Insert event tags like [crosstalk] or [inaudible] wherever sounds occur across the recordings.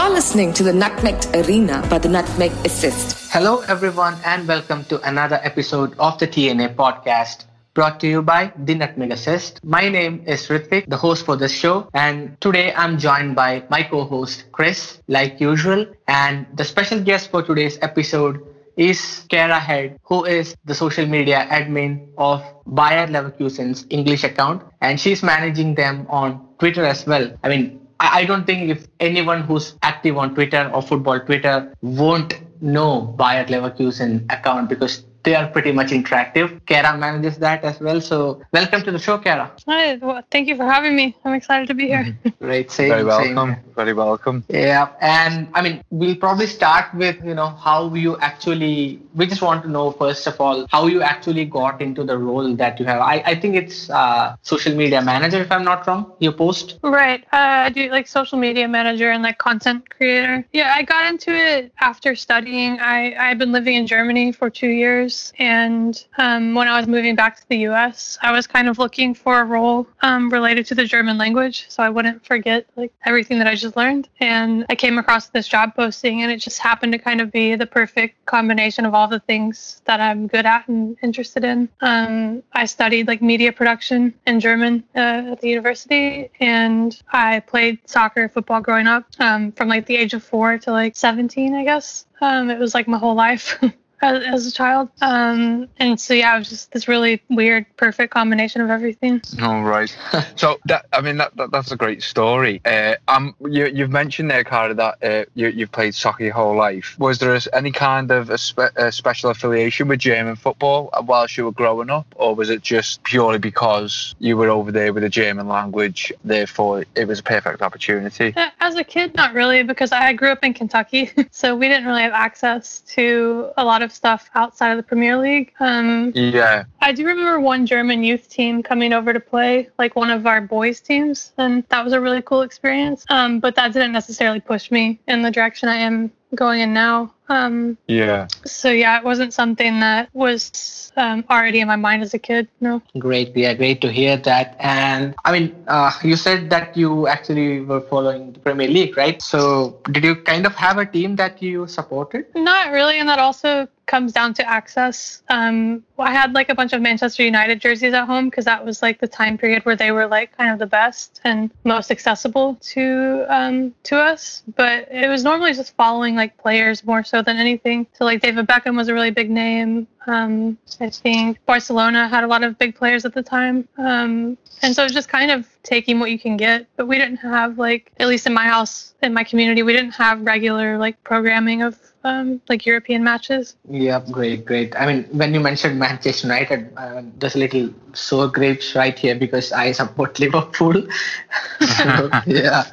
You're listening to the Nutmeg Arena by the Nutmeg Assist. Hello, everyone, and welcome to another episode of the TNA podcast brought to you by the Nutmeg Assist. My name is Rithwik, the host for this show, and today I'm joined by my co-host Chris, like usual, and the special guest for today's episode is Kara Head, who is the social media admin of Bayer Leverkusen's English account, and she's managing them on Twitter as well. I mean, I don't think if anyone who's active on Twitter or football Twitter won't know Bayer Leverkusen account because they are pretty much interactive. Kara manages that as well. So welcome to the show, Kara. Hi, well, thank you for having me. I'm excited to be here. [laughs] Great, same, Very welcome. same. Very welcome. Yeah, and I mean, we'll probably start with you know how you actually. We just want to know first of all how you actually got into the role that you have. I, I think it's uh, social media manager, if I'm not wrong. Your post. Right. Uh, I do like social media manager and like content creator. Yeah, I got into it after studying. I I've been living in Germany for two years, and um, when I was moving back to the U.S., I was kind of looking for a role um, related to the German language, so I wouldn't forget like everything that I just learned. And I came across this job posting, and it just happened to kind of be the perfect combination of all the things that I'm good at and interested in. Um, I studied like media production in German uh, at the university, and I played soccer, football growing up um, from like the age of four to like 17, I guess. Um, it was like my whole life. [laughs] As, as a child, um, and so yeah, it was just this really weird, perfect combination of everything. All right. [laughs] so that I mean that, that that's a great story. Uh, um, you you've mentioned there, Kara, that uh, you you've played soccer your whole life. Was there a, any kind of a, spe- a special affiliation with German football whilst you were growing up, or was it just purely because you were over there with the German language, therefore it was a perfect opportunity? Uh, As a kid, not really, because I grew up in Kentucky, [laughs] so we didn't really have access to a lot of stuff outside of the Premier League. Um, Yeah. I do remember one German youth team coming over to play, like one of our boys' teams, and that was a really cool experience. Um, but that didn't necessarily push me in the direction I am going in now. Um, Yeah. so yeah, it wasn't something that was um, already in my mind as a kid. No. Great, yeah, great to hear that. And I mean, uh, you said that you actually were following the Premier League, right? So did you kind of have a team that you supported? Not really, and that also comes down to access. Um, I had like a bunch of Manchester United jerseys at home because that was like the time period where they were like kind of the best and most accessible to um, to us. But it was normally just following like players more so than anything. So like David Beckham was a really big name. Um, I think Barcelona had a lot of big players at the time. Um, and so it's just kind of taking what you can get. But we didn't have like, at least in my house, in my community, we didn't have regular like programming of um, like European matches. Yeah, great, great. I mean, when you mentioned Manchester United, uh, there's a little sour grapes right here because I support [laughs] Liverpool. So, [laughs] yeah.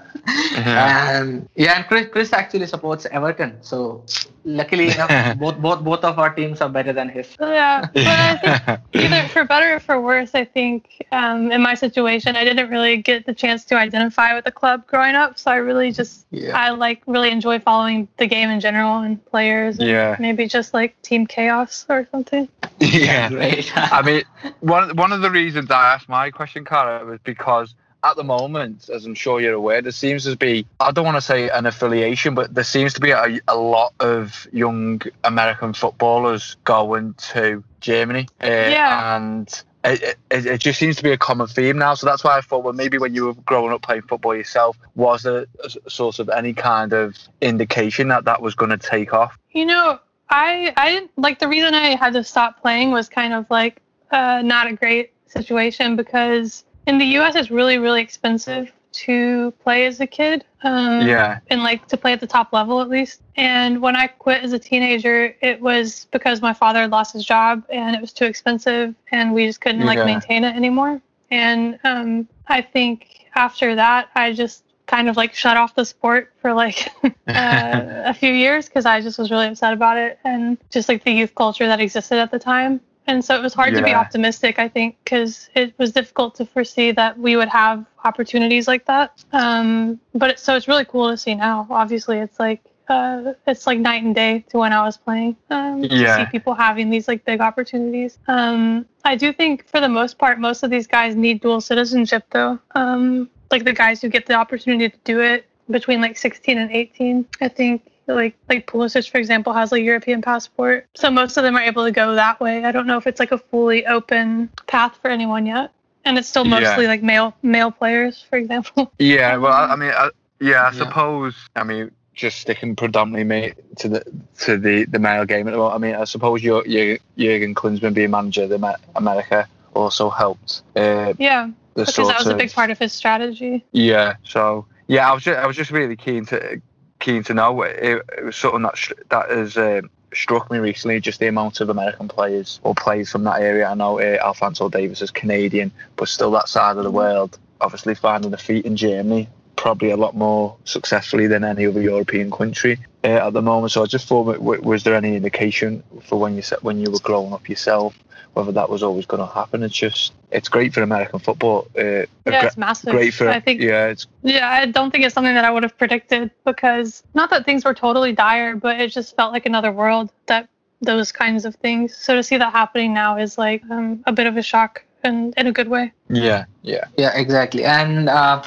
Yeah. And yeah, and Chris, Chris actually supports Everton. So luckily enough, [laughs] both both both of our teams are better than his. Yeah, but I think either for better or for worse, I think um, in my situation, I didn't really get the chance to identify with the club growing up. So I really just, Yeah. I like really enjoy following the game in general and players. Yeah. Maybe just like team chaos or something. [laughs] Yeah. Great. I mean, one one of the reasons I asked my question, Kara, was because at the moment, as I'm sure you're aware, there seems to be I don't want to say an affiliation, but there seems to be a, a lot of young American footballers going to Germany. Uh, Yeah. And it, it, it just seems to be a common theme now. So that's why I thought, well, maybe when you were growing up playing football yourself, was there a s- sort of any kind of indication that that was going to take off? You know, I I didn't like the reason I had to stop playing was kind of like uh, not a great situation because in the U.S. it's really really expensive to play as a kid. Um, Yeah. and like to play at the top level at least. And when I quit as a teenager, it was because my father had lost his job and it was too expensive and we just couldn't like Yeah. maintain it anymore. And um, I think after that, I just kind of like shut off the sport for like [laughs] uh, [laughs] a few years because I just was really upset about it and just like the youth culture that existed at the time. And so it was hard to be optimistic, I think, because it was difficult to foresee that we would have opportunities like that. Um, but it, so it's really cool to see now. Obviously, it's like uh, it's like night and day to when I was playing. Um, To Yeah. see people having these like big opportunities. Um, I do think for the most part, most of these guys need dual citizenship though. Um, like the guys who get the opportunity to do it between like 16 and 18. I think like like Pulisic, for example, has a European passport, so most of them are able to go that way. I don't know if it's like a fully open path for anyone yet, and it's still mostly Yeah. like male male players, for example. [laughs] Yeah, well, I, I mean, I, yeah, I Yeah. suppose. I mean, just sticking predominantly mate, to the to the, the male game at the moment. I mean, I suppose your your Jurgen Klinsmann being manager of the America also helped. Uh, Yeah, because that was a big part of his strategy. Yeah. So yeah, I was just, I was just really keen to keen to know. It, it was something that sh- that has um, struck me recently. Just the amount of American players or players from that area. I know uh, Alphonso Davies is Canadian, but still that side of the world. Obviously, finding a feet in Germany probably a lot more successfully than any other European country uh, at the moment. So I just thought, w- was there any indication for when you when you were growing up yourself? Whether that was always going to happen, it's just it's great for American football. Uh, Yeah, it's massive. great for I think yeah, it's Yeah, I don't think it's something that I would have predicted because not that things were totally dire, but it just felt like another world that those kinds of things. So to see that happening now is like um, a bit of a shock and in a good way. Yeah, yeah. Yeah, exactly. And uh,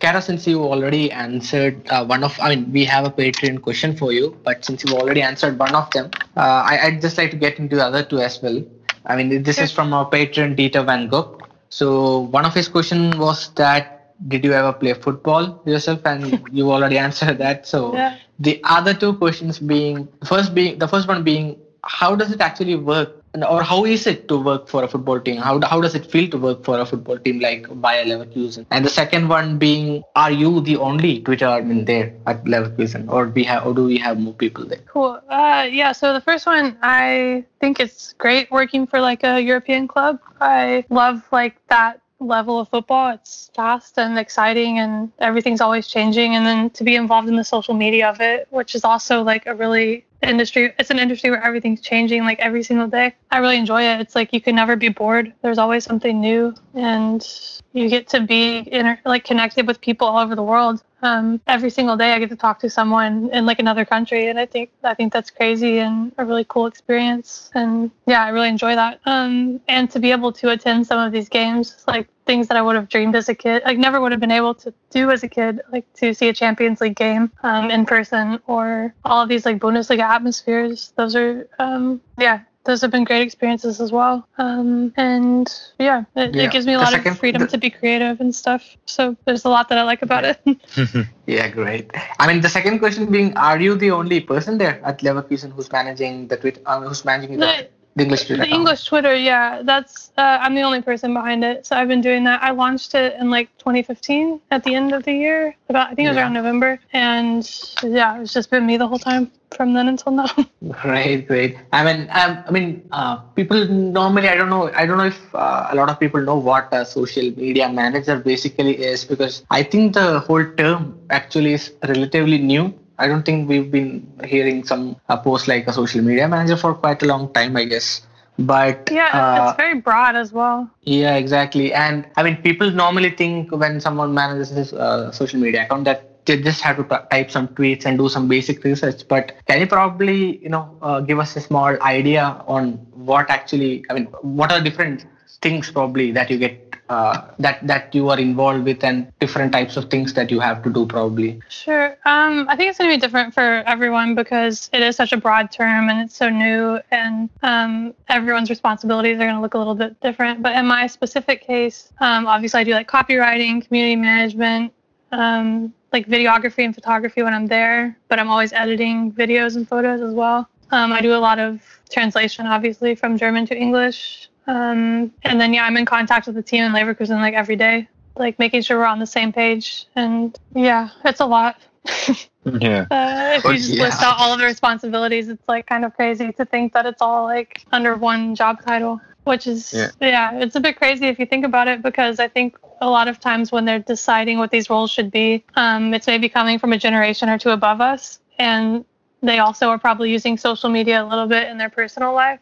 Kara, since you already answered uh, one of, I mean, we have a Patreon question for you, but since you already answered one of them, uh, I, I'd just like to get into the other two as well. I mean, this is from our patron, Dieter Van Gogh. So one of his question was that, did you ever play football yourself? And you already [laughs] answered that. So Yeah. the other two questions being, first being, the first one being, how does it actually work and- or how is it to work for a football team how, how does it feel to work for a football team like Bayer Leverkusen and the second one being are you the only Twitter admin there at Leverkusen or we have or do we have more people there Cool. Uh, yeah. So the first one, I think it's great working for like a European club. I love like that level of football. It's fast and exciting, and everything's always changing. And then to be involved in the social media of it, which is also like a really industry. It's an industry where everything's changing like every single day. I really enjoy it. It's like you can never be bored. There's always something new, and you get to be inter- like connected with people all over the world. Um, every single day, I get to talk to someone in like another country, and I think I think that's crazy and a really cool experience. And yeah, I really enjoy that. Um, and to be able to attend some of these games, like things that I would have dreamed as a kid, like never would have been able to do as a kid, like to see a Champions League game um, in person or all of these like Bundesliga atmospheres. Those are um, yeah. Those have been great experiences as well. Um, and yeah, it, Yeah. it gives me a The lot second- of freedom the- to be creative and stuff. So there's a lot that I like about it. [laughs] [laughs] yeah great I mean the second question being are you the only person there at Leverkusen who's managing the Twitter uh, who's managing the, The- English Twitter The? English Twitter, yeah, that's uh, I'm the only person behind it. So I've been doing that. I launched it in like 2015 at the end of the year, about I think it was Yeah. around November, and yeah, it's just been me the whole time from then until now. [laughs] Great, great. I mean, um, I mean, uh, people normally, I don't know, I don't know if uh, a lot of people know what a social media manager basically is because I think the whole term actually is relatively new. I don't think we've been hearing some uh, post like a social media manager for quite a long time, I guess. But yeah, uh, it's very broad as well. yeah, exactly. And I mean, people normally think when someone manages his uh, social media account that they just have to t- type some tweets and do some basic research. But can you probably, you know, uh, give us a small idea on what actually, I mean, what are different things probably that you get uh, that that you are involved with and different types of things that you have to do probably. Sure. Um, I think it's going to be different for everyone because it is such a broad term and it's so new, and um, everyone's responsibilities are going to look a little bit different. But in my specific case, um, obviously I do like copywriting, community management, um, like videography and photography when I'm there, but I'm always editing videos and photos as well. Um, I do a lot of translation, obviously, from German to English. Um, and then, yeah, I'm in contact with the team in Leverkusen like every day, like making sure we're on the same page. And yeah, it's a lot. [laughs] Yeah. Uh, if you just yeah. list out all of the responsibilities, it's like kind of crazy to think that it's all like under one job title, which is, Yeah. yeah, it's a bit crazy if you think about it because I think a lot of times when they're deciding what these roles should be, um, it's maybe coming from a generation or two above us. And they also are probably using social media a little bit in their personal life.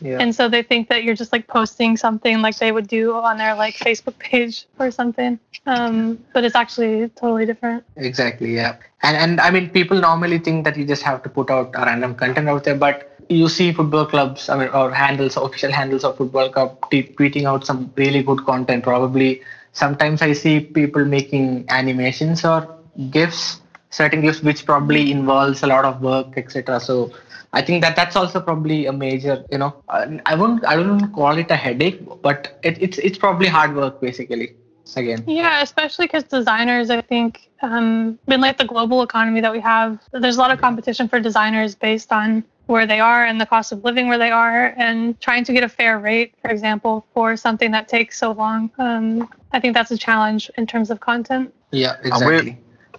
Yeah. And so they think that you're just like posting something like they would do on their like Facebook page or something. Um, but it's actually totally different. Exactly, yeah. And and I mean, people normally think that you just have to put out a random content out there, but you see football clubs, I mean, or handles, official handles of football club, t- tweeting out some really good content. Probably sometimes I see people making animations or gifs certain gifts which probably involves a lot of work, etc. So I think that that's also probably a major, you know, I won't I wouldn't call it a headache, but it, it's it's probably hard work basically. Again. Yeah, especially because designers, I think, um, in like the global economy that we have, there's a lot of competition for designers based on where they are and the cost of living where they are and trying to get a fair rate for example for something that takes so long um, i think that's a challenge in terms of content yeah exactly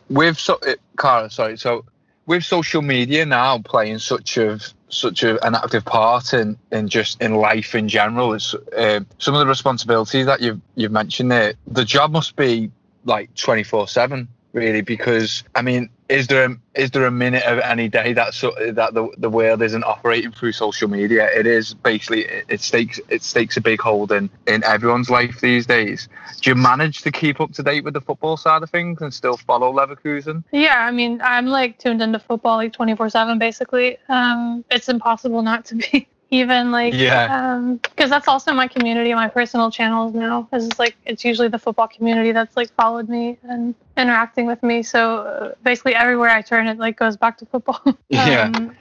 with so Kara, sorry so with social media now playing such of such a, an active part in, in just in life in general it's uh, some of the responsibilities that you've you've mentioned there the job must be like 24 7 really because i mean is there a, is there a minute of any day that so, that the, the world isn't operating through social media? It is basically it, it stakes it stakes a big hold in in everyone's life these days. Do you manage to keep up to date with the football side of things and still follow leverkusen? Yeah i mean i'm like tuned into football like 24 7 basically. Um it's impossible not to be [laughs] even like yeah. um because that's also my community my personal channels now is like it's usually the football community that's like followed me and interacting with me. So uh, basically everywhere i turn it like goes back to football. [laughs] [laughs] Yeah. Um,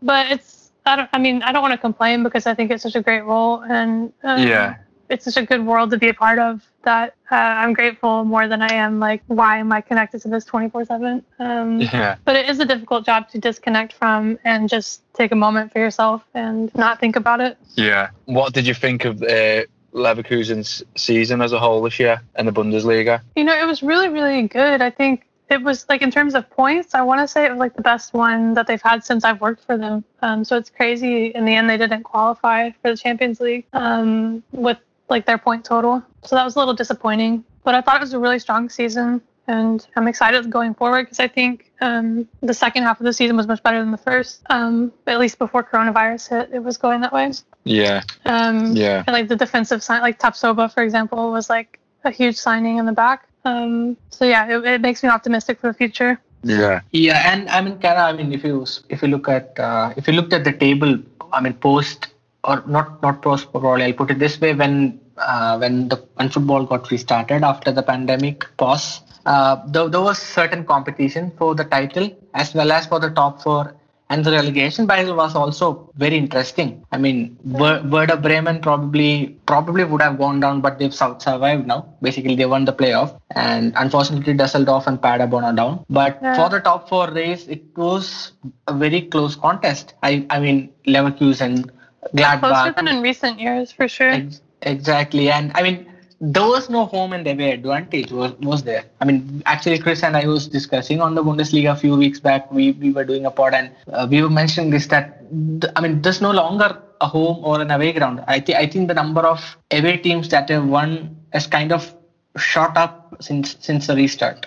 but it's i don't i mean i don't want to complain because i think it's such a great role and um, yeah it's such a good world to be a part of that uh, I'm grateful more than I am like why am I connected to this 24 seven. Um, yeah. But it is a difficult job to disconnect from and just take a moment for yourself and not think about it. Yeah. What did you think of uh, Leverkusen's season as a whole this year in the Bundesliga? You know, it was really really good. I think it was like in terms of points, I want to say it was like the best one that they've had since I've worked for them. Um, so it's crazy. In the end, they didn't qualify for the Champions League um, with like their point total. So that was a little disappointing. But I thought it was a really strong season, and I'm excited going forward because I think um, the second half of the season was much better than the first. Um, at least before coronavirus hit, it was going that way. Yeah. Um, Yeah. And like the defensive sign, like Tapsoba, for example, was like a huge signing in the back. Um, so yeah, it, it makes me optimistic for the future. Yeah. Yeah, and I mean, Kara, I mean, if you if you look at uh, if you looked at the table, I mean, post or not not post probably I'll put it this way when uh, when the when football got restarted after the pandemic pause, uh, there, there was certain competition for the title as well as for the top four. And the relegation battle was also very interesting. I mean, Wer- Werder Bremen probably probably would have gone down, but they've survived now. Basically, they won the playoff, and unfortunately, Dusseldorf and Paderborn are down. But Yeah. for the top four race, it was a very close contest. I I mean, Leverkusen, Gladbach, Closer than in recent years, for sure. Ex- exactly. And I mean, there was no home and away advantage was, was there. I mean, actually, Chris and I was discussing on the Bundesliga a few weeks back. We, we were doing a pod and uh, we were mentioning this that, th- I mean, there's no longer a home or an away ground. I, th- I think the number of away teams that have won has kind of shot up since since the restart.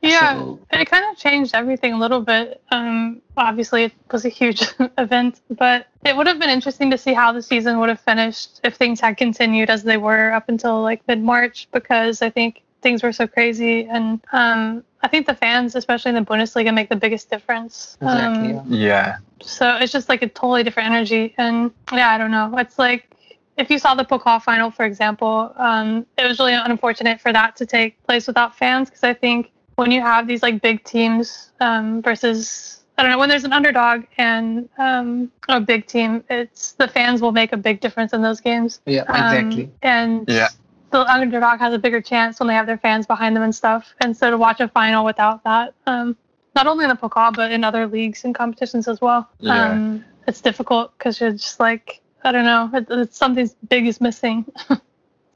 Yeah, So- it kind of changed everything a little bit. Um, obviously, it was a huge [laughs] event, but it would have been interesting to see how the season would have finished if things had continued as they were up until like mid March, because I think things were so crazy, and um, I think the fans, especially in the Bundesliga, make the biggest difference. Exactly. Um, yeah. Yeah. so it's just like a totally different energy. And yeah, I don't know. It's like if you saw the Pokal final, for example, um, it was really unfortunate for that to take place without fans because I think when you have these like big teams um, versus I don't know when there's an underdog and um, a big team, it's the fans will make a big difference in those games. Yeah, Um, exactly. and Yeah. the underdog has a bigger chance when they have their fans behind them and stuff. And so to watch a final without that, um, not only in the Pokal but in other leagues and competitions as well, Yeah. um, it's difficult because you're just like I don't know, it, it's something big is missing. [laughs]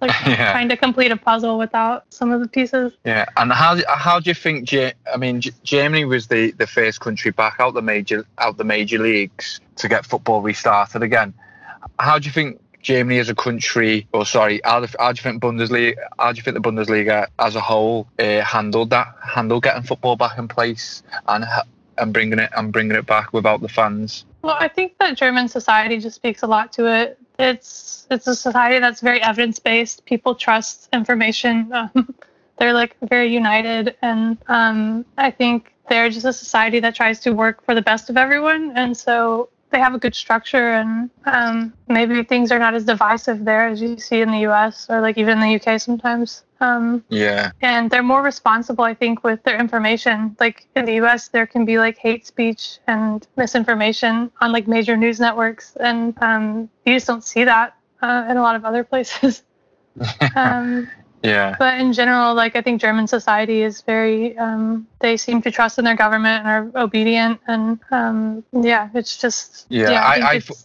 like [laughs] Yeah. trying to complete a puzzle without some of the pieces. Yeah, and how how do you think? I mean, G- Germany was the, the first country back out the major out the major leagues to get football restarted again. How do you think Germany as a country, or sorry, how do, how do you think Bundesliga? How do you think the Bundesliga as a whole uh, handled that? Handled getting football back in place and and bringing it and bringing it back without the fans. Well, I think that German society just speaks a lot to it. It's it's a society that's very evidence based. People trust information. [laughs] Um, they're like very united, and um, I think they're just a society that tries to work for the best of everyone. And so they have a good structure and um, maybe things are not as divisive there as you see in the US or like even in the UK sometimes. Um, Yeah. and they're more responsible, I think, with their information. Like in the US, there can be like hate speech and misinformation on like major news networks, and um, you just don't see that uh, in a lot of other [laughs] places. [laughs] um, Yeah. but in general, like I think German society is very, um, they seem to trust in their government and are obedient, and um, yeah, it's just Yeah, I- think I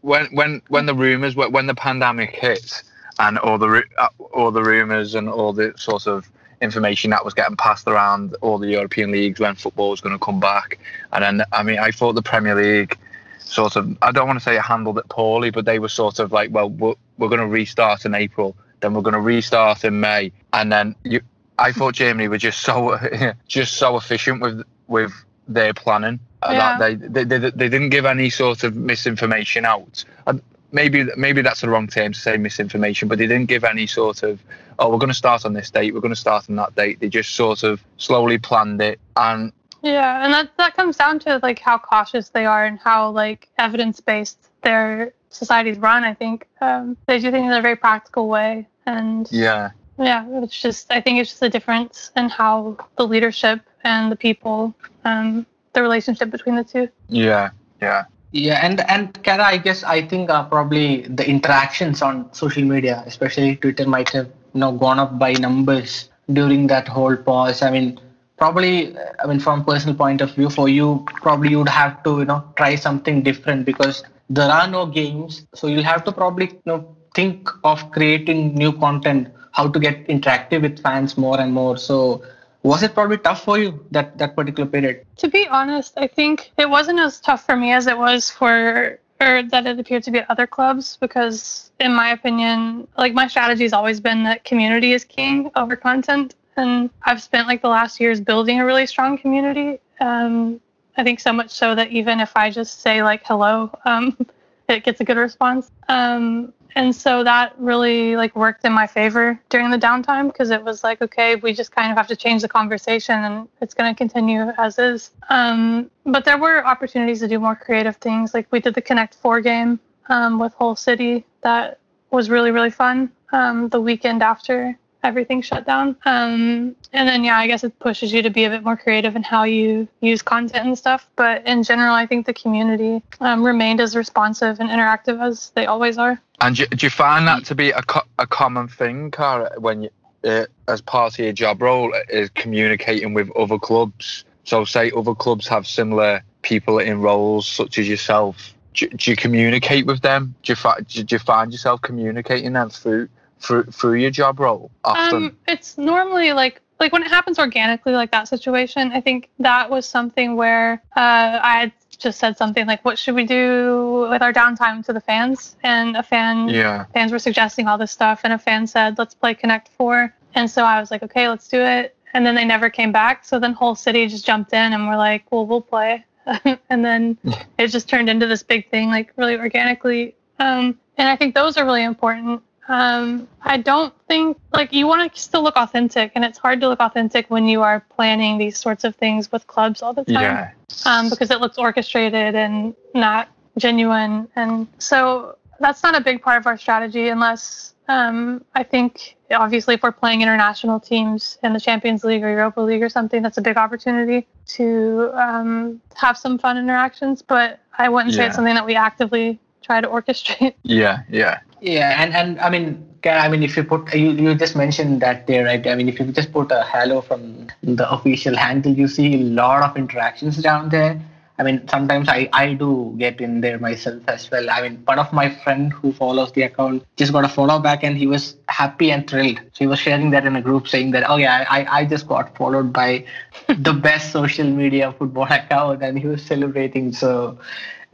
when when when the rumors when the pandemic hit and all the uh, all the rumors and all the sort of information that was getting passed around all the European leagues when football was going to come back and then I mean I thought the Premier League sort of I don't want to say it handled it poorly but they were sort of like well we're, we're going to restart in April then we're going to restart in May and then you I thought Germany were just so [laughs] just so efficient with with their planning uh, Yeah. that they, they, they they didn't give any sort of misinformation out. And maybe maybe that's the wrong term to say misinformation, but they didn't give any sort of oh we're going to start on this date, we're going to start on that date. They just sort of slowly planned it, and Yeah, and that that comes down to like how cautious they are and how like evidence based their societies run. I think um, they do things in a very practical way, and yeah, yeah, it's just I think it's just a difference in how the leadership and the people, um, the relationship between the two. yeah, yeah, Yeah, and and Kara, I guess I think uh, probably the interactions on social media, especially Twitter, might have you know gone up by numbers during that whole pause. I mean, probably, I mean, from personal point of view, for you, probably you'd have to you know try something different because there are no games, so you'll have to probably you know think of creating new content, how to get interactive with fans more and more. So. Was it probably tough for you that that particular period? To be honest, I think it wasn't as tough for me as it was for or that it appeared to be at other clubs because in my opinion, like my strategy has always been that community is king over content and I've spent like the last years building a really strong community. Um, I think so much so that even if I just say like hello, um, [laughs] it gets a good response. Um, and so that really like worked in my favor during the downtime because it was like okay we just kind of have to change the conversation and it's going to continue as is. Um, but there were opportunities to do more creative things. Like we did the connect four game um, with Hull City that was really really fun um, the weekend after everything shut down um, and then yeah i guess it pushes you to be a bit more creative in how you use content and stuff but in general i think the community um, remained as responsive and interactive as they always are And do, do you find that to be a, co- a common thing, Kara, when you, uh, as part of your job role, is communicating with other clubs? So, say other clubs have similar people in roles such as yourself. Do, do you communicate with them? Do you, fi- do you find yourself communicating them through through through your job role often? Um, it's normally like like when it happens organically, like that situation. I think that was something where uh, I had just said something like, "What should we do with our downtime?" to the fans, and a fan yeah, fans were suggesting all this stuff, and a fan said, "Let's play Connect 4. And so I was like, "Okay, let's do it." And then they never came back. So then Hull City just jumped in, and we're like, "Well, we'll play." [laughs] and then [laughs] it just turned into this big thing, like really organically. Um, and I think those are really important. Um, I don't think like you want to still look authentic, and it's hard to look authentic when you are planning these sorts of things with clubs all the time yeah, um, because it looks orchestrated and not genuine. And so that's not a big part of our strategy unless um, I think obviously if we're playing international teams in the Champions League or Europa League or something, that's a big opportunity to um, have some fun interactions. But I wouldn't say it's something that we actively try to orchestrate. yeah, yeah, Yeah, and, and I mean, I mean, if you put you, you just mentioned that there, right? I mean, if you just put a hello from the official handle, you see a lot of interactions down there. I mean, sometimes I, I do get in there myself as well. I mean, one of my friend who follows the account just got a follow back and he was happy and thrilled. So he was sharing that in a group saying that, oh yeah, I, I just got followed by [laughs] the best social media football [laughs] account and he was celebrating. So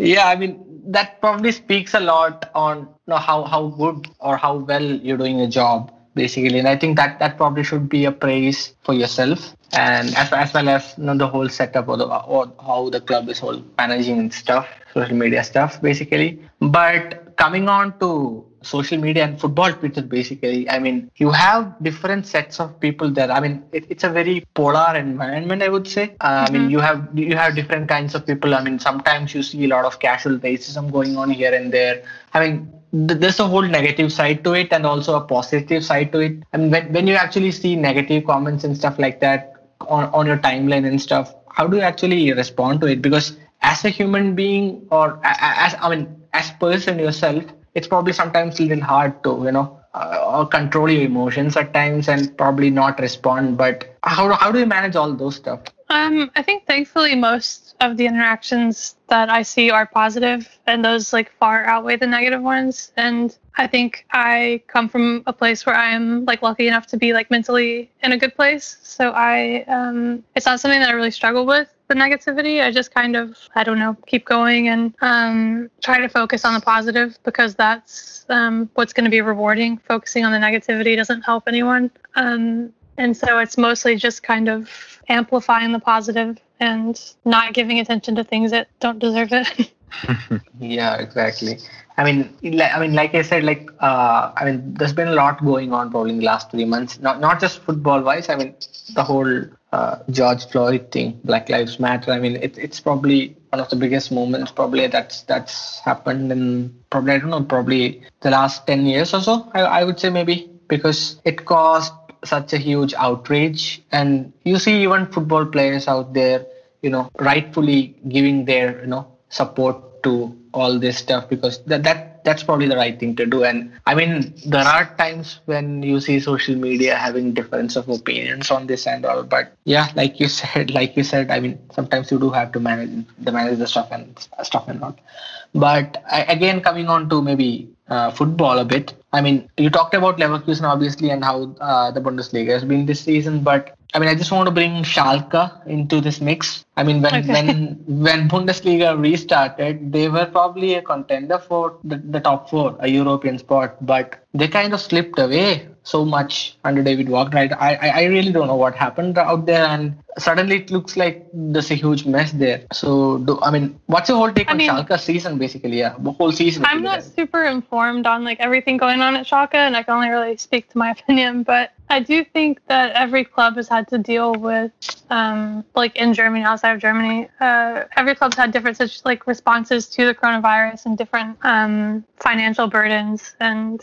yeah, I mean, that probably speaks a lot on you know, how, how good or how well you're doing a job basically. And i think that that probably should be a praise for yourself and as, as well as you know, the whole setup or, the, or how the club is whole managing and stuff social media stuff basically. But coming on to social media and football Twitter basically. I mean, you have different sets of people there. I mean, it, it's a very polar environment, I would say. Uh, I mean, you have you have different kinds of people. I mean, sometimes you see a lot of casual racism going on here and there. I mean, there's a whole negative side to it and also a positive side to it. I mean, when, when you actually see negative comments and stuff like that on, on your timeline and stuff, how do you actually respond to it? Because as a human being or as I mean, as person yourself, it's probably sometimes a little hard to, you know, uh, control your emotions at times and probably not respond. But how, how do you manage all those stuff? Um, I think thankfully most of the interactions that I see are positive, and those like far outweigh the negative ones. And I think I come from a place where I am like lucky enough to be like mentally in a good place. So I, um, it's not something that I really struggle with the negativity. I just kind of, I don't know, keep going and um, try to focus on the positive because that's um, what's going to be rewarding. Focusing on the negativity doesn't help anyone. Um, and so it's mostly just kind of amplifying the positive and not giving attention to things that don't deserve it. [laughs] Yeah, exactly. I mean, I mean, like I said, like, uh, I mean, there's been a lot going on probably in the last three months. Not not just football wise. I mean, the whole uh, George Floyd thing, Black Lives Matter. I mean, it, it's probably one of the biggest moments probably that's that's happened in probably I don't know probably the last ten years or so. I, I would say maybe because it caused such a huge outrage, and you see even football players out there, you know, rightfully giving their you know support to all this stuff because that that that's probably the right thing to do and i mean there are times when you see social media having difference of opinions on this and all but yeah like you [laughs] said like you said i mean sometimes you do have to manage the manage the stuff and stuff and all but I, again coming on to maybe uh, football a bit i mean you talked about leverkusen obviously and how uh, the bundesliga has been this season but I mean, I just want to bring Schalke into this mix. I mean, when Okay. when when Bundesliga restarted, they were probably a contender for the, the top four, a European spot, but they kind of slipped away so much under David Wagner. I, I I really don't know what happened out there, and suddenly it looks like there's a huge mess there. So, do, I mean, what's your whole take I on mean- Schalke's season, basically? Yeah, the whole season. I'm not super informed on like everything going on at Schalke, and I can only really speak to my [laughs] opinion. But I do think that every club has had to deal with, um, like in Germany, outside of Germany, uh, every club's had different such like responses to the coronavirus and different um, financial burdens and.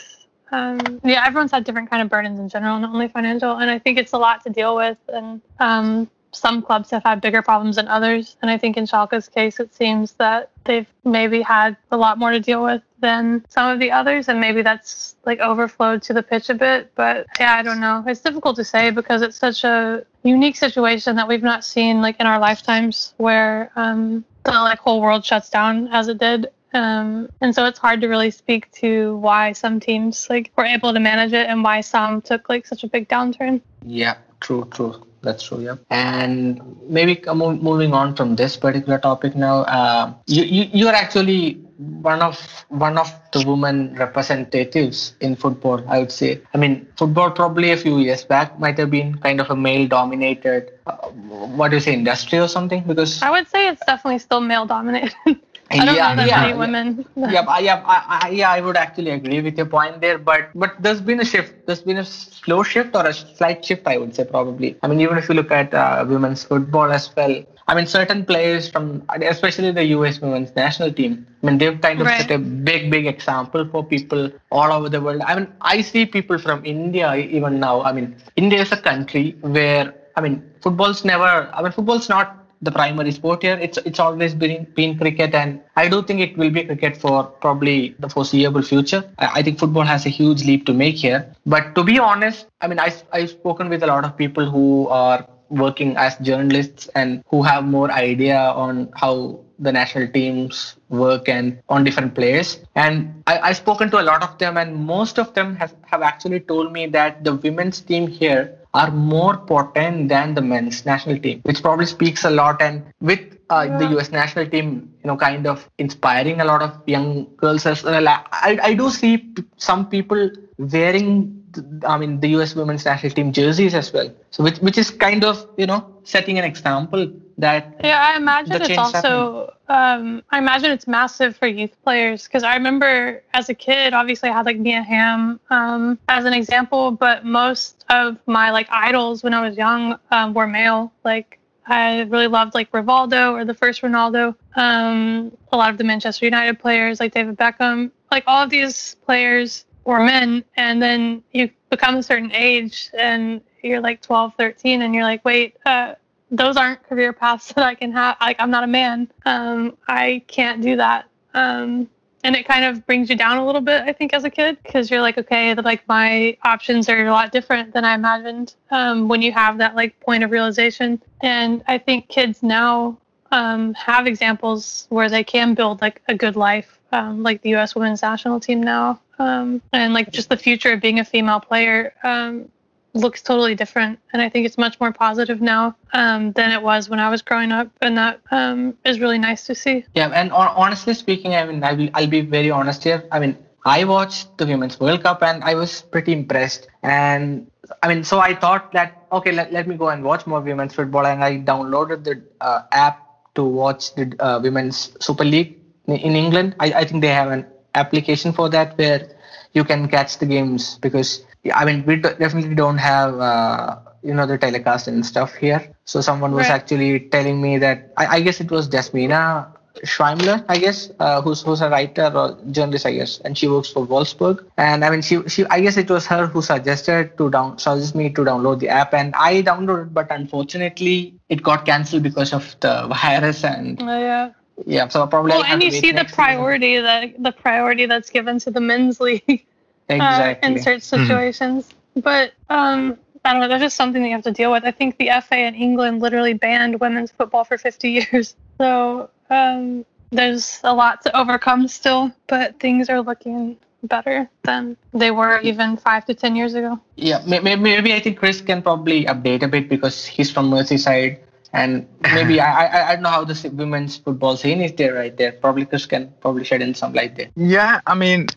Um, yeah, everyone's had different kind of burdens in general, not only financial, and I think it's a lot to deal with. And um, some clubs have had bigger problems than others. And I think in Schalke's case, it seems that they've maybe had a lot more to deal with than some of the others. And maybe that's like overflowed to the pitch a bit. But yeah, I don't know. It's difficult to say because it's such a unique situation that we've not seen like in our lifetimes where um, the like whole world shuts down as it did. Um, and so it's hard to really speak to why some teams like were able to manage it and why some took like such a big downturn. Yeah, true, true. That's true. Yeah. And maybe mo- moving on from this particular topic now, uh, you, you you are actually one of one of the women representatives in football. I would say. I mean, football probably a few years back might have been kind of a male-dominated, uh, what do you say, industry or something? Because I would say it's definitely still male dominated. [laughs] I don't Yeah, know that yeah, many women. yeah, I- yeah, I, I, yeah, I would actually agree with your point there, but but there's been a shift. There's been a slow shift or a slight shift, I would say probably. I mean, even if you look at uh, women's football as well, I mean, certain players from, especially the U.S. women's national team, I mean, they've kind of Right. set a big, big example for people all over the world. I mean, I see people from India even now. I mean, India is a country where, I mean, football's never, I mean, football's not the primary sport here. It's it's always been been cricket, and I do think it will be cricket for probably the foreseeable future. I, I think football has a huge leap to make here. But to be honest, I mean, I I've spoken with a lot of people who are working as journalists and who have more idea on how the national teams work and on different players. And I, I've spoken to a lot of them, and most of them have, have actually told me that the women's team here are more potent than the men's national team, which probably speaks a lot. And with uh, the US national team, you know, kind of inspiring a lot of young girls as well. I, I do see p- some people wearing, I mean, the US women's national team jerseys as well. So, which, which is kind of, you know, setting an example that Yeah, I imagine it's also um, I imagine it's massive for youth players because I remember as a kid, obviously I had like Mia Hamm um, as an example, but most of my like idols when I was young um, were male. Like I really loved like Rivaldo or the first Ronaldo. Um, a lot of the Manchester United players like David Beckham, like all of these players were men, and then you become a certain age and you're like 12, 13, and you're like, wait. Uh, those aren't career paths [laughs] that I can have. Like, I'm not a man. Um, I can't do that. Um, and it kind of brings you down a little bit, I think, as a kid, because you're like, okay, like my options are a lot different than I imagined um, when you have that like point of realization. And I think kids now um, have examples where they can build like a good life, um, like the U.S. women's national team now, um, and like just the future of being a female player um, looks totally different and i think it's much more positive now um, than it was when i was growing up and that um, is really nice to see. Yeah and honestly speaking i mean I will, i'll be very honest here. I mean i watched the women's world cup and i was pretty impressed. And i mean so i thought that okay let, let me go and watch more women's football and i downloaded the uh, app to watch the uh, women's super league in england. I, I think they have an application for that where you can catch the games because I mean, we definitely don't have uh, you know the telecast and stuff here. So someone was right. actually telling me that I, I guess it was Jasmina Schweimler, I guess, uh, who's who's a writer or journalist, I guess, and she works for Wolfsburg. And I mean, she she I guess it was her who suggested to down suggested me to download the app, and I downloaded, but unfortunately, it got cancelled because of the [laughs] virus and. Oh, yeah. Yeah, so probably. Well, and you see the priority season. that the priority that's given to the men's [laughs] league. Exactly. uh, in certain hmm. situations. Mm-hmm. But um, I don't know. That's just something that you have to deal with. I think the FA in England literally banned women's football for 50 [laughs] years. So um, there's a lot to overcome still, but things are looking better than they were even five to 10 years ago. Yeah, maybe, maybe I think Chris can probably update a bit because he's from Merseyside. And maybe [laughs] I, I I don't know how the women's football scene is there right there. Probably Chris can probably shed in some light there. Yeah, I mean,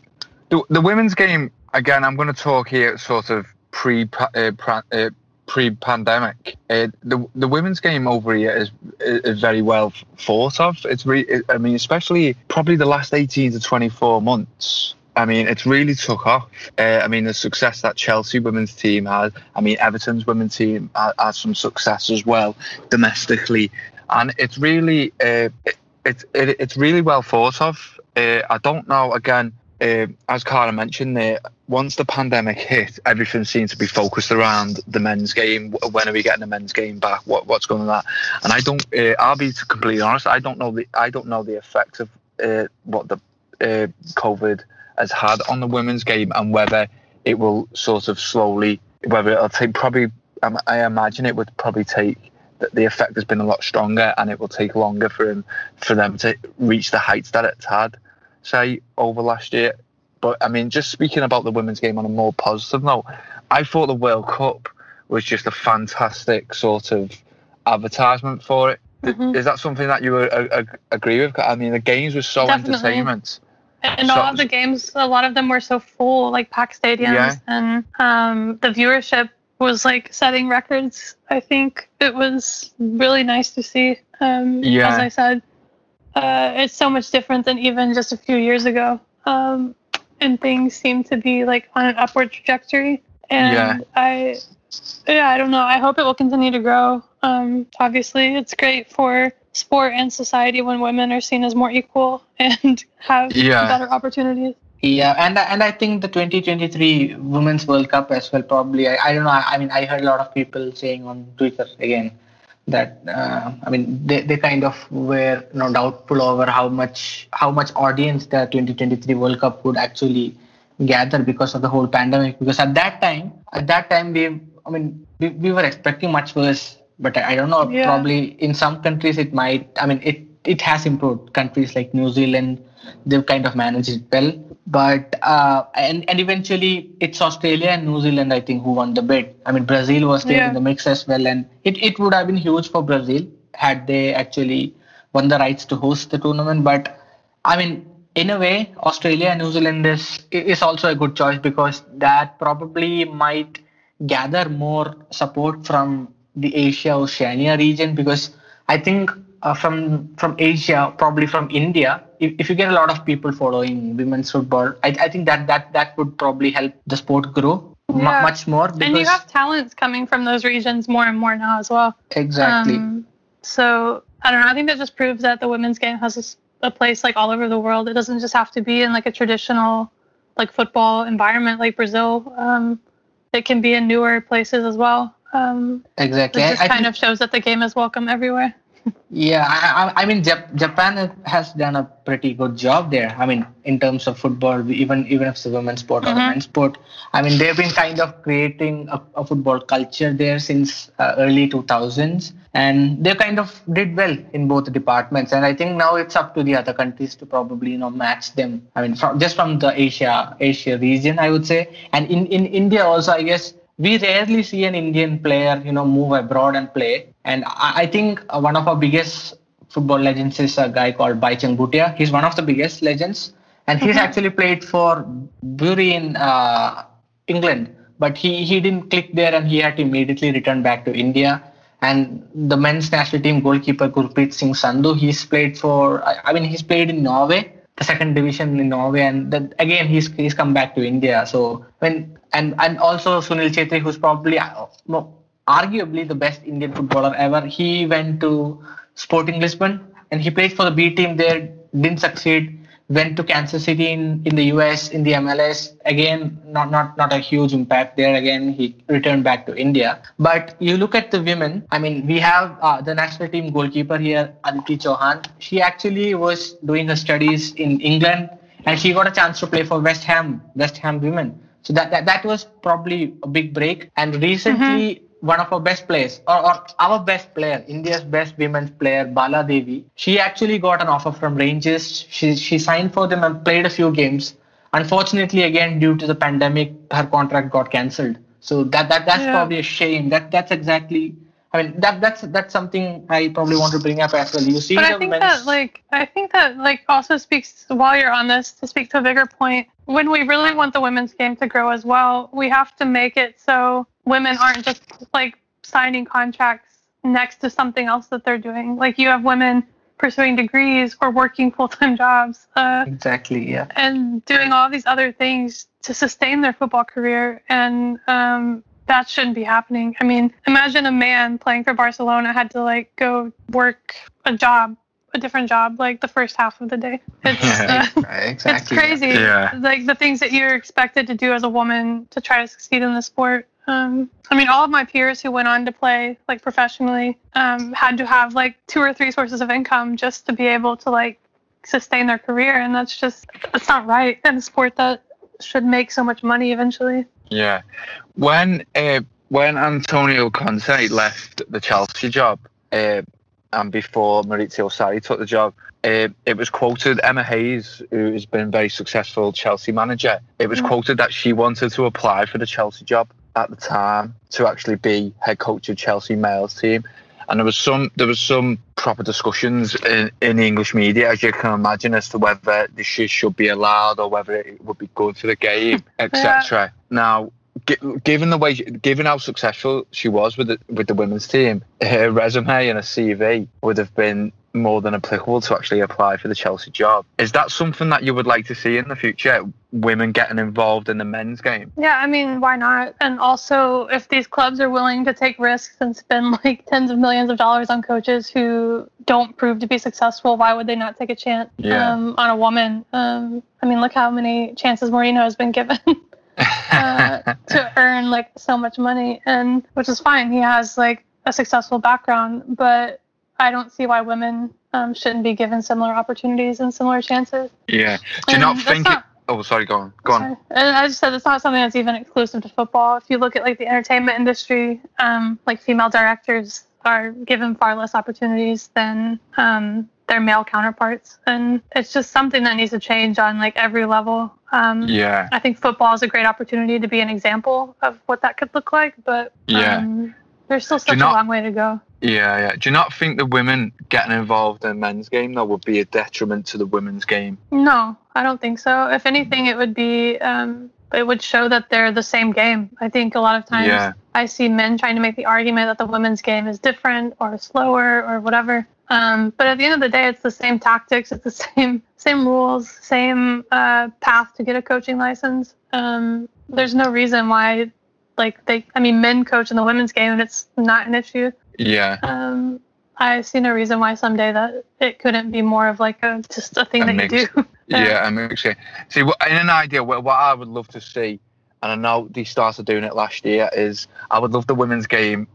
the, women's game again. I'm going to talk here sort of pre uh, uh, pre-pandemic. Uh, the the women's game over here is is very well thought of. It's re- I mean, especially probably the last 18 to 24 months. I mean, it's really took off. Uh, I mean, the success that Chelsea women's team had. I mean, Everton's women's team had, some success as well domestically, and it's really uh, it, it, it's really well thought of. Uh, I don't know again uh, as Cara mentioned there, once the pandemic hit, everything seemed to be focused around the men's game. When are we getting the men's game back? What what's going on that? And I don't. Uh, I'll be completely honest. I don't know the. I don't know the effects of uh, what the uh, COVID has had on the women's game and whether it will sort of slowly. Whether it'll take probably. Um, I imagine it would probably take that the effect has been a lot stronger and it will take longer for him for them to reach the heights that it's had say, over last year. But I mean, just speaking about the women's game on a more positive note, I thought the World Cup was just a fantastic sort of advertisement for it. Mm-hmm. Is that something that you uh, agree with? I mean, the games were so Definitely. entertainment. And so, all of the games, a lot of them were so full, like packed stadiums, yeah. and um, the viewership was like setting records. I think it was really nice to see. Um, yeah. As I said, uh, it's so much different than even just a few years ago. Um, and things seem to be like on an upward trajectory. And yeah. I, yeah, I don't know. I hope it will continue to grow. Um, obviously, it's great for sport and society when women are seen as more equal [laughs] and have yeah. better opportunities. Yeah, and and I think the 2023 Women's World Cup as well. Probably, I, I don't know. I, I mean, I heard a lot of people saying on Twitter again that uh, I mean they, they kind of were you know doubtful over how much how much audience the 2023 World Cup would actually gather because of the whole pandemic because at that time at that time we I mean we, we were expecting much worse but I, I don't know yeah. probably in some countries it might I mean it it has improved countries like New Zealand they've kind of managed it well but uh, and and eventually it's Australia and New Zealand I think who won the bid. I mean Brazil was there yeah. in the mix as well, and it, it would have been huge for Brazil had they actually won the rights to host the tournament. But I mean in a way Australia and New Zealand is is also a good choice because that probably might gather more support from the Asia Oceania region because I think uh, from from Asia, probably from India, if, if you get a lot of people following women's football, I, I think that that that would probably help the sport grow Yeah. much more. Because and you have talents coming from those regions more and more now as well. exactly. Um, so I don't know. I think that just proves that the women's game has a place like all over the world. It doesn't just have to be in like a traditional like football environment like Brazil. Um, it can be in newer places as well. Um, it exactly. I- just I kind think- of shows that the game is welcome everywhere. Yeah, I, I, mean, Jap- Japan has done a pretty good job there. I mean, in terms of football, even even if it's a women's sport or a Mhm. men's sport, I mean, they've been kind of creating a, a football culture there since uh, early 2000s, and they kind of did well in both departments. And I think now it's up to the other countries to probably you know match them. I mean, from, just from the Asia Asia region, I would say, and in in India also, I guess we rarely see an Indian player, you know, move abroad and play. And I, I think uh, one of our biggest football legends is a guy called Baichung Bhutia. He's one of the biggest legends, and he's actually played for Bury in uh, England. But he, he didn't click there, and he had to immediately return back to India. And the men's national team goalkeeper Gurpreet Singh Sandhu, he's played for. I, I mean, he's played in Norway, the second division in Norway, and then again he's he's come back to India. So when and and also Sunil Chhetri, who's probably uh, arguably the best Indian footballer ever, he went to Sporting Lisbon and he played for the B team there, didn't succeed. Went to Kansas City in, in the US in the MLS. Again, not not not a huge impact there. Again, he returned back to India. But you look at the women. I mean, we have uh, the national team goalkeeper here, Aditi Chauhan. She actually was doing her studies in England, and she got a chance to play for West Ham, West Ham women. So that that, that was probably a big break. And recently, one of our best players, or, or our best player, India's best women's player, Bala Devi, she actually got an offer from Rangers. She she signed for them and played a few games. Unfortunately, again due to the pandemic, her contract got cancelled. So that that that's Yeah. probably a shame. That that's exactly. I mean that that's that's something I probably want to bring up as well. You see But I think men's- that like I think that like also speaks while you're on this to speak to a bigger point. When we really want the women's game to grow as well, we have to make it so women aren't just like signing contracts next to something else that they're doing. Like you have women pursuing degrees or working full-time jobs uh, exactly yeah. and doing all these other things to sustain their football career and um, that shouldn't be happening i mean imagine a man playing for barcelona had to like go work a job a different job like the first half of the day [laughs] it's, Yeah, uh, [laughs] exactly. it's crazy Yeah. like the things that you're expected to do as a woman to try to succeed in the sport um, I mean, all of my peers who went on to play like professionally um, had to have like two or three sources of income just to be able to like sustain their career, and that's just that's not right in a sport that should make so much money eventually. Yeah. When uh, when Antonio Conte left the Chelsea job, uh, and before Maurizio Sarri took the job, uh, it was quoted Emma Hayes, who has been a very successful Chelsea manager. It was Mm. quoted that she wanted to apply for the Chelsea job at the time to actually be head coach of Chelsea males team. And there was some there was some proper discussions in, in the English media, as you can imagine, as to whether this should be allowed or whether it would be good for the game, [laughs] etc. Now, gi- given the way, given how successful she was with the with the women's team, her resume and a CV would have been more than applicable to actually apply for the Chelsea job. Is that something that you would like to see in the future? Women getting involved in the men's game? Yeah, I mean, why not? And also, if these clubs are willing to take risks and spend [laughs] like tens of millions of dollars on coaches who don't prove to be successful, why would they not take a chance Yeah. um, on a woman? Um, I mean, look how many chances Mourinho has been given. [laughs] uh, [laughs] to earn like so much money and which is fine he has like a successful background but i don't see why women um, shouldn't be given similar opportunities and similar chances Yeah. Do you And not think? not- it, oh, sorry. Go on. Go on. And i just said it's not something that's even exclusive to football if you look at like the entertainment industry um, like female directors are given far less opportunities than um, their male counterparts and it's just something that needs to change on like every level um, Yeah. I think football is a great opportunity to be an example of what that could look like, but Yeah. um, there's still such a not- long way to go. Yeah, yeah. Do you not think the women getting involved in men's game though would be a detriment to the women's game? No, I don't think so. If anything, it would be um, it would show that they're the same game. I think a lot of times Yeah. I see men trying to make the argument that the women's game is different or slower or whatever. Um, but at the end of the day, it's the same tactics, it's the [laughs] same same rules, same uh, path to get a coaching license. Um, there's no reason why, like they, I mean, men coach in the women's game, and it's not an issue. Yeah. Um, I see no reason why someday that it couldn't be more of like a just a thing A that mix. you do. [laughs] Yeah, I'm actually see. In an idea, what, what I would love to see, and I know they are doing it last year, is I would love the women's game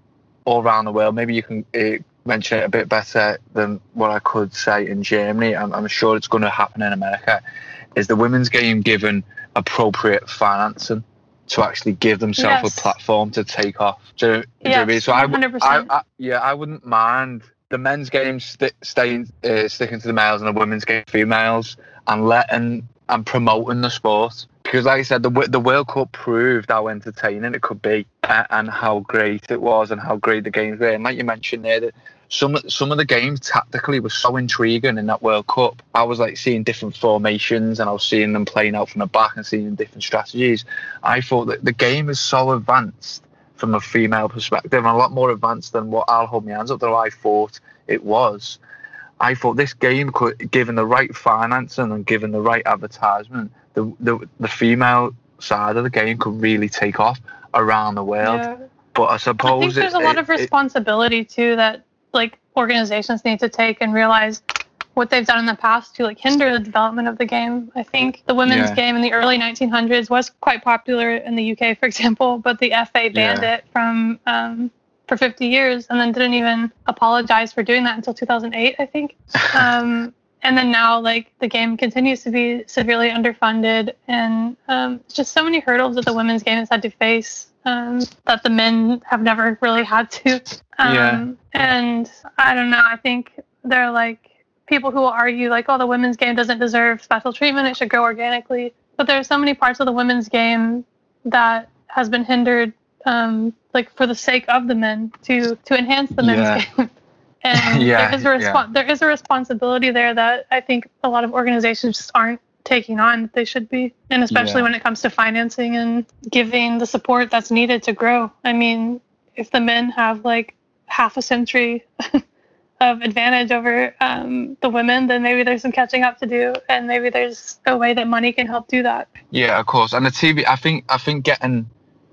all around the world. Maybe you can uh, mention it a bit better than what I could say in Germany. I'm, I'm sure it's going to happen in America. Is the women's game given appropriate financing to actually give themselves Yes. a platform to take off? Do, you- do you know what I mean? Yes, So I, would- 100%. I, I, yeah, I wouldn't mind the men's game st- staying uh, sticking to the males and the women's game females and letting and promoting the sport because like I said the the World Cup proved how entertaining it could be and how great it was and how great the games were and like you mentioned there that some some of the games tactically were so intriguing in that World Cup I was like seeing different formations and I was seeing them playing out from the back and seeing different strategies I thought that the game is so advanced from a female perspective and a lot more advanced than what I'll hold my hands up that I thought it was. I thought this game could, given the right financing and given the right advertisement, the, the the female side of the game could really take off around the world. Yeah. But I I suppose think there's it- a lot it- of it- responsibility too that like organizations need to take and realize what they've done in the past to like hinder the development of the game. I think the women's Yeah. game in the early 1900s was quite popular in the UK, for example, but the FA banned Yeah. it from um, for 50 years and then didn't even apologize for doing that until 2008, I think. [laughs] Um, and then now, like the game continues to be severely underfunded, and um, just so many hurdles that the women's game has had to face um, that the men have never really had to. Um, Yeah. And I don't know. I think they're like people who will argue like, oh, the women's game doesn't deserve special treatment; it should grow organically. But there are so many parts of the women's game that has been hindered, um, like for the sake of the men to to enhance the men's Yeah. [laughs] game. And [laughs] Yeah, there is a respo- there is a responsibility there that I think a lot of organizations just aren't taking on that they should be, and especially Yeah. when it comes to financing and giving the support that's needed to grow. I mean, if the men have like half a century [laughs] of advantage over um, the women, then maybe there's some catching up to do, and maybe there's a way that money can help do that. Yeah, of course. And the TV, I think, I think getting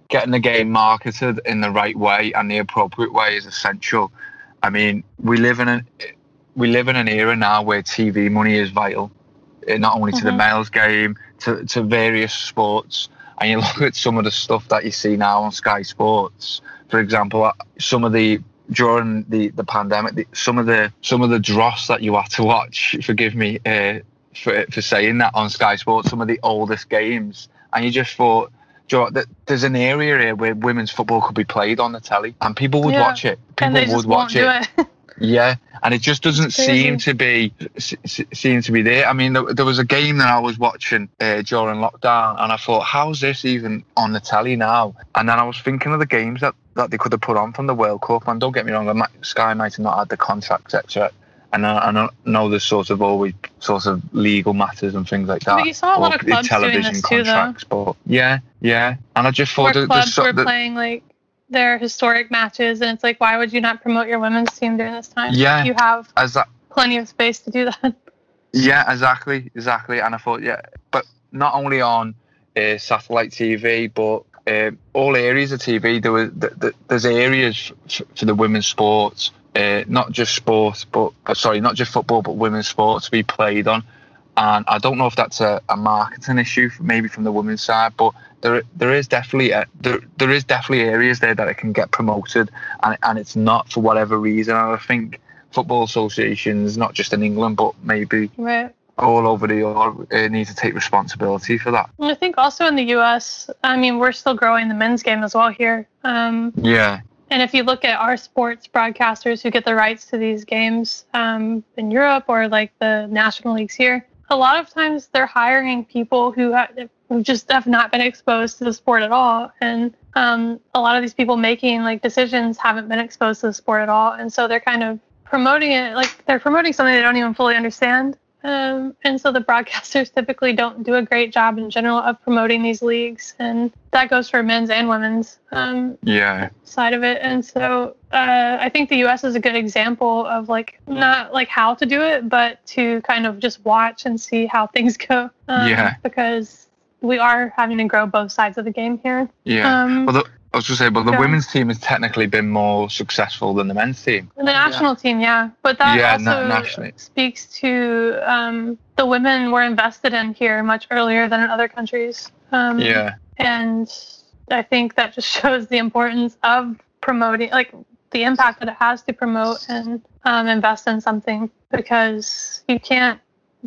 getting the game marketed in the right way and the appropriate way is essential. I mean, we live in an we live in an era now where TV money is vital, not only to the Mhm. males game, to to various sports. And you [laughs] look at some of the stuff that you see now on Sky Sports, for example, uh, some of the during the, the pandemic, the, some of the some of the dross that you had to watch. Forgive me uh, for for saying that on Sky Sports. Some of the oldest games, and you just thought, "Do you know that there's an area here where women's football could be played on the telly, and people would Yeah. watch it. People would watch it. it. [laughs] Yeah, and it just doesn't seem to be seem to be there. I mean, there, there was a game that I was watching uh, during lockdown, and I thought, how's this even on the telly now? And then I was thinking of the games that, that they could have put on from the World Cup. And don't get me wrong, the Sky might have not had the contract, etc. And I, I know- there's sort of always sort of legal matters and things like that. But you saw a lot of clubs doing this too, though. but yeah, yeah. And I just thought that clubs so, were that- playing like their historic matches, and it's like, why would you not promote your women's team during this time? Yeah. you have that plenty of space to do that. [laughs] Yeah, exactly, exactly. And I thought, yeah, but not only on uh, satellite TV, but um all areas of TV. There was th- th- there's areas f- for the women's sports, uh, not just sports, but uh, sorry, not just football, but women's sports to be played on. And I don't know if that's a, a marketing issue, maybe from the women's side, but there there is definitely a, there there is definitely areas there that it can get promoted, and and it's not for whatever reason. And I think football associations, not just in England, but maybe Right. all over the world uh, need to take responsibility for that. I think also in the U.S., I mean, we're still growing the men's game as well here. Um, Yeah, and if you look at our sports broadcasters who get the rights to these games um, in Europe or like the national leagues here, a lot of times they're hiring people who, ha- who just have not been exposed to the sport at all. And um, a lot of these people making like decisions haven't been exposed to the sport at all. And so they're kind of promoting it like they're promoting something they don't even fully understand. Um, and so the broadcasters typically don't do a great job in general of promoting these leagues. And that goes for men's and women's um, Yeah. side of it. And so uh, I think the US is a good example of like not like how to do it, but to kind of just watch and see how things go. Um, Yeah. Because we are having to grow both sides of the game here. Yeah. Um, well, the, I was going to say, but the yeah. women's team has technically been more successful than the men's team. The national team, yeah, but that Yeah, also na- speaks to um, the women were invested in here much earlier than in other countries. Um, Yeah. and I think that just [laughs] shows the importance of promoting, like the impact that it has to promote and um, invest in something because you can't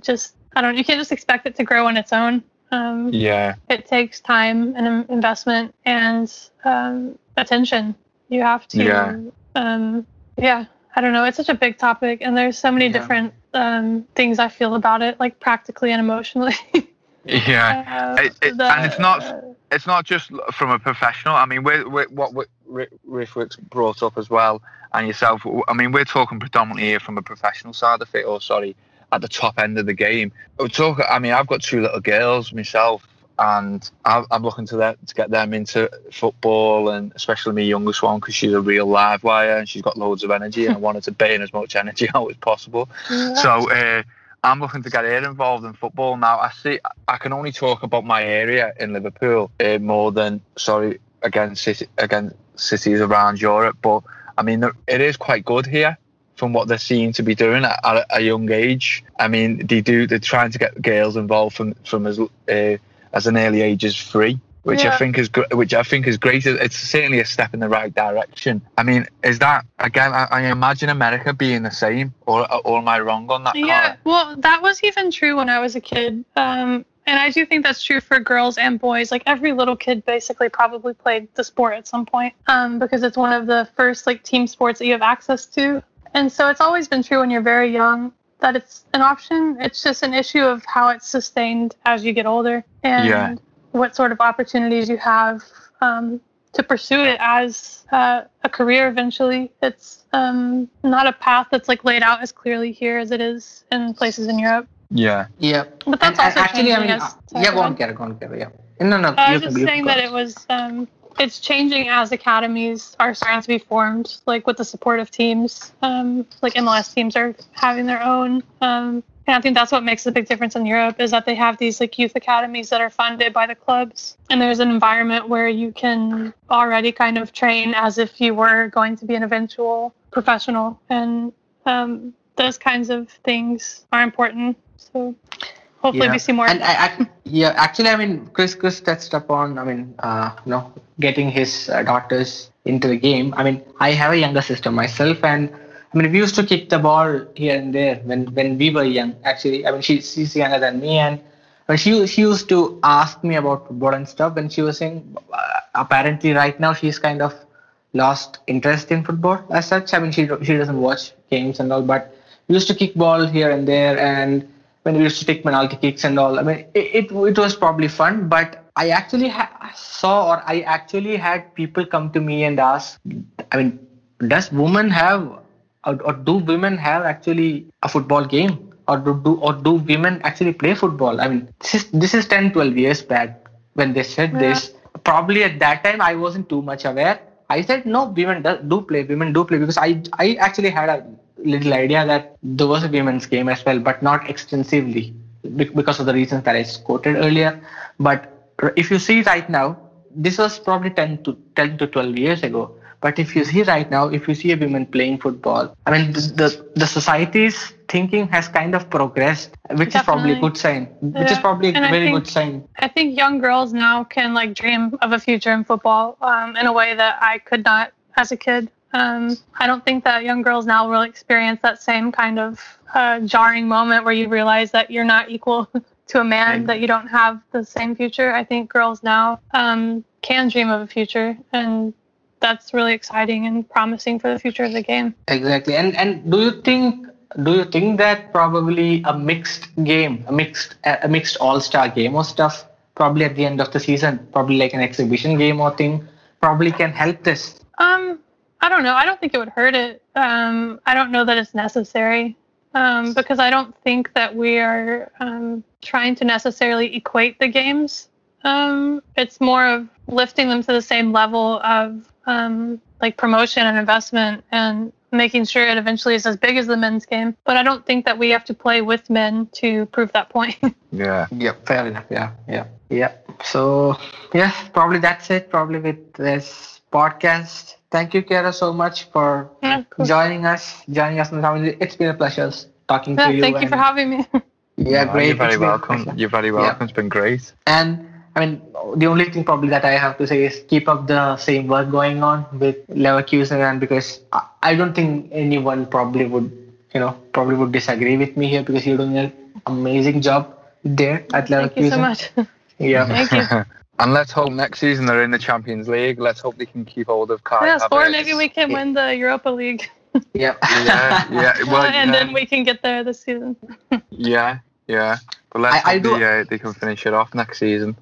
just, I don't, you can't just expect it to grow on its own. Um, Yeah. it takes time and investment and um, attention. You have to, Yeah. um, yeah. I don't know. It's such a big topic, and there's so many Yeah. different um, things I feel about it, like practically and emotionally. [laughs] Yeah. Uh, It- it- the- and it's not- It's not just from a professional. I mean, we're, we're, what we- Ri- Rithwik's brought up as well, and yourself. I mean, we're talking predominantly here from a professional side of it, or sorry, at the top end of the game. We're talking. I mean, I've got two little girls myself, and I'm I'm looking to that to get them into football, and especially my youngest one because she's a real live wire and she's got loads of energy, and I wanted to burn as much energy [laughs] out as possible. Yeah. So uh, I'm looking to get her involved in football now. I see. I can only talk about my area in Liverpool uh, more than sorry against city, against cities around Europe. But I mean, it is quite good here from what they're seen to be doing at, at a young age. I mean, they do. They're trying to get girls involved from from as uh, as an early age as three. Which I think is which I think is great. It's certainly a step in the right direction. I mean, is that again? I, I imagine America being the same, or or am I wrong on that? Yeah, well, that was even true when I was a kid. Um, and I do think that's true for girls and boys. Like every little kid basically probably played the sport at some point um, because it's one of the first like team sports that you have access to. And so it's always been true when you're very young that it's an option. It's just an issue of how it's sustained as you get older and Yeah. what sort of opportunities you have um, to pursue it as uh, a career eventually. It's um, not a path that's like laid out as clearly here as it is in places in Europe. Yeah. Yeah. But that's And- and also actually, I mean, as- sorry, yeah, go go on, ahead. Kara, go on, Kara, yeah. No, no, I you was can- just saying that it was um, it's changing as academies are starting to be formed, like with the support of teams. Um, like MLS teams are having their own. Um, and I think that's what makes a big difference in Europe is that they have these like youth academies that are funded by the clubs, and there's an environment where you can already kind of train as if you were going to be an eventual professional, and um, those kinds of things are important. So hopefully Yeah. we see more. And I, I, yeah, actually, I mean, Chris, Chris touched upon, I mean, uh, you know, getting his uh, daughters into the game. I mean, I have a younger sister myself, and I mean, we used to kick the ball here and there when when we were young. Actually, I mean, she's she's younger than me, and when she she used to ask me about football and stuff, and she was saying, uh, apparently, right now she's kind of lost interest in football as such. I mean, she she doesn't watch games and all, but we used to kick ball here and there, and when we used to take penalty kicks and all. I mean, it it, it was probably fun, but I actually ha- saw or I actually had people come to me and ask, I mean, does women have or, or do women have actually a football game? Or do, do or do women actually play football? I mean, this is this is 10, 12 years back when they said Yeah. this. Probably at that time I wasn't too much aware. I said no, women do, do play, women do play because I I actually had a little idea that there was a women's game as well, but not extensively because of the reasons that I quoted earlier. But if you see right now, this was probably 10 to 10 to 12 years ago. But if you see right now, if you see a woman playing football, I mean, the the, the society's thinking has kind of progressed, which is probably a good sign. Which is probably a And I very think- good sign. I think young girls now can like dream of a future in football um, in a way that I could not as a kid. Um, I don't think that young girls now will experience that same kind of uh, jarring moment where you realize that you're not equal [laughs] to a man, that you don't have the same future. I think girls now um, can dream of a future, and that's really exciting and promising for the future of the game. Exactly. And and do you think do you think that probably a mixed game, a mixed a mixed all star game or stuff, probably at the end of the season, probably like an exhibition game or thing, probably can help this. Um, I don't know. I don't think it would hurt it. Um, I don't know that it's necessary. um, because I don't think that we are um, trying to necessarily equate the games. Um, it's more of lifting them to the same level of um, like promotion and investment and making sure it eventually is as big as the men's game. But I don't think that we have to play with men to prove that point. [laughs] Yeah. Yep, fair enough. Yeah, yeah, yeah. So, yeah, probably that's it. Probably with this podcast. Thank you, Kara, so much for Yeah, cool. joining us. Joining us. on the family. It's been a pleasure talking Yeah, to you. thank you for having me. [laughs] Yeah, No, great. You're very It's been a welcome. You're very welcome. It's been great. And I mean, the only thing probably that I have to say is keep up the same work going on with Leverkusen, and because I, I don't think anyone probably would, you know, probably would disagree with me here because you're doing an amazing job there at Leverkusen. Thank you so much. [laughs] Yeah. Thank you. [laughs] and let's hope next season they're in the Champions League. Let's hope they can keep hold of Kai yes, or maybe we can win the Europa League. yeah. Yeah, yeah. [laughs] Well, and yeah, then we can get there this season. yeah, yeah. But let's I- I do- they, uh, they can finish it off next season.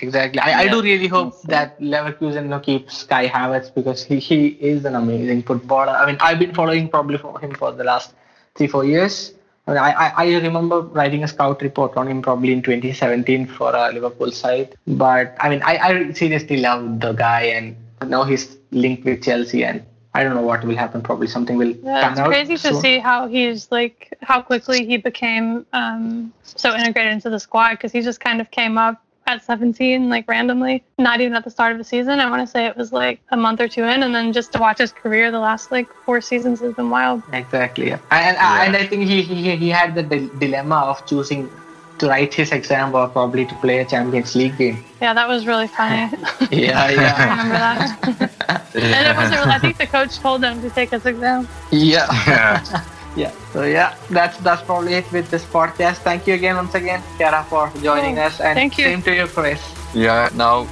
Exactly. I, I do really hope that Leverkusen you know, keeps Kai Havertz because he, he is an amazing footballer. I mean, I've been following probably for him for the last three, four years. I, I, remember writing a scout report on him probably in 2017 for a Liverpool side. But I mean, I, I seriously love the guy and now he's linked with Chelsea and I don't know what will happen. Probably something will Yeah, it's out. crazy to soon. see how he's like how quickly he became um, so integrated into the squad because he just kind of came up at 17 like randomly, not even at the start of the season. I want to say it was like a month or two in, and then just to watch his career the last like four seasons has been wild. Exactly. Yeah. Uh, and, Yeah. and I think he, he, he had the di- dilemma of choosing to write his exam or probably to play a Champions League game. Yeah, that was really funny. [laughs] [laughs] Yeah, I yeah. remember that. [laughs] and it was I think the coach told him to take his exam. yeah. Yeah. Yeah. So yeah, that's that's probably it with this podcast. Thank you again once again, Kara, for joining Oh, us. And thank you. same to you, Chris. yeah, no,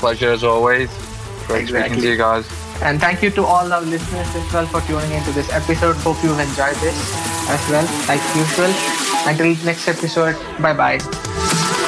pleasure as always. Great speaking to you guys. And thank you to all our listeners as well for tuning into this episode. Hope you've enjoyed this as well, like usual. Until next episode, bye bye.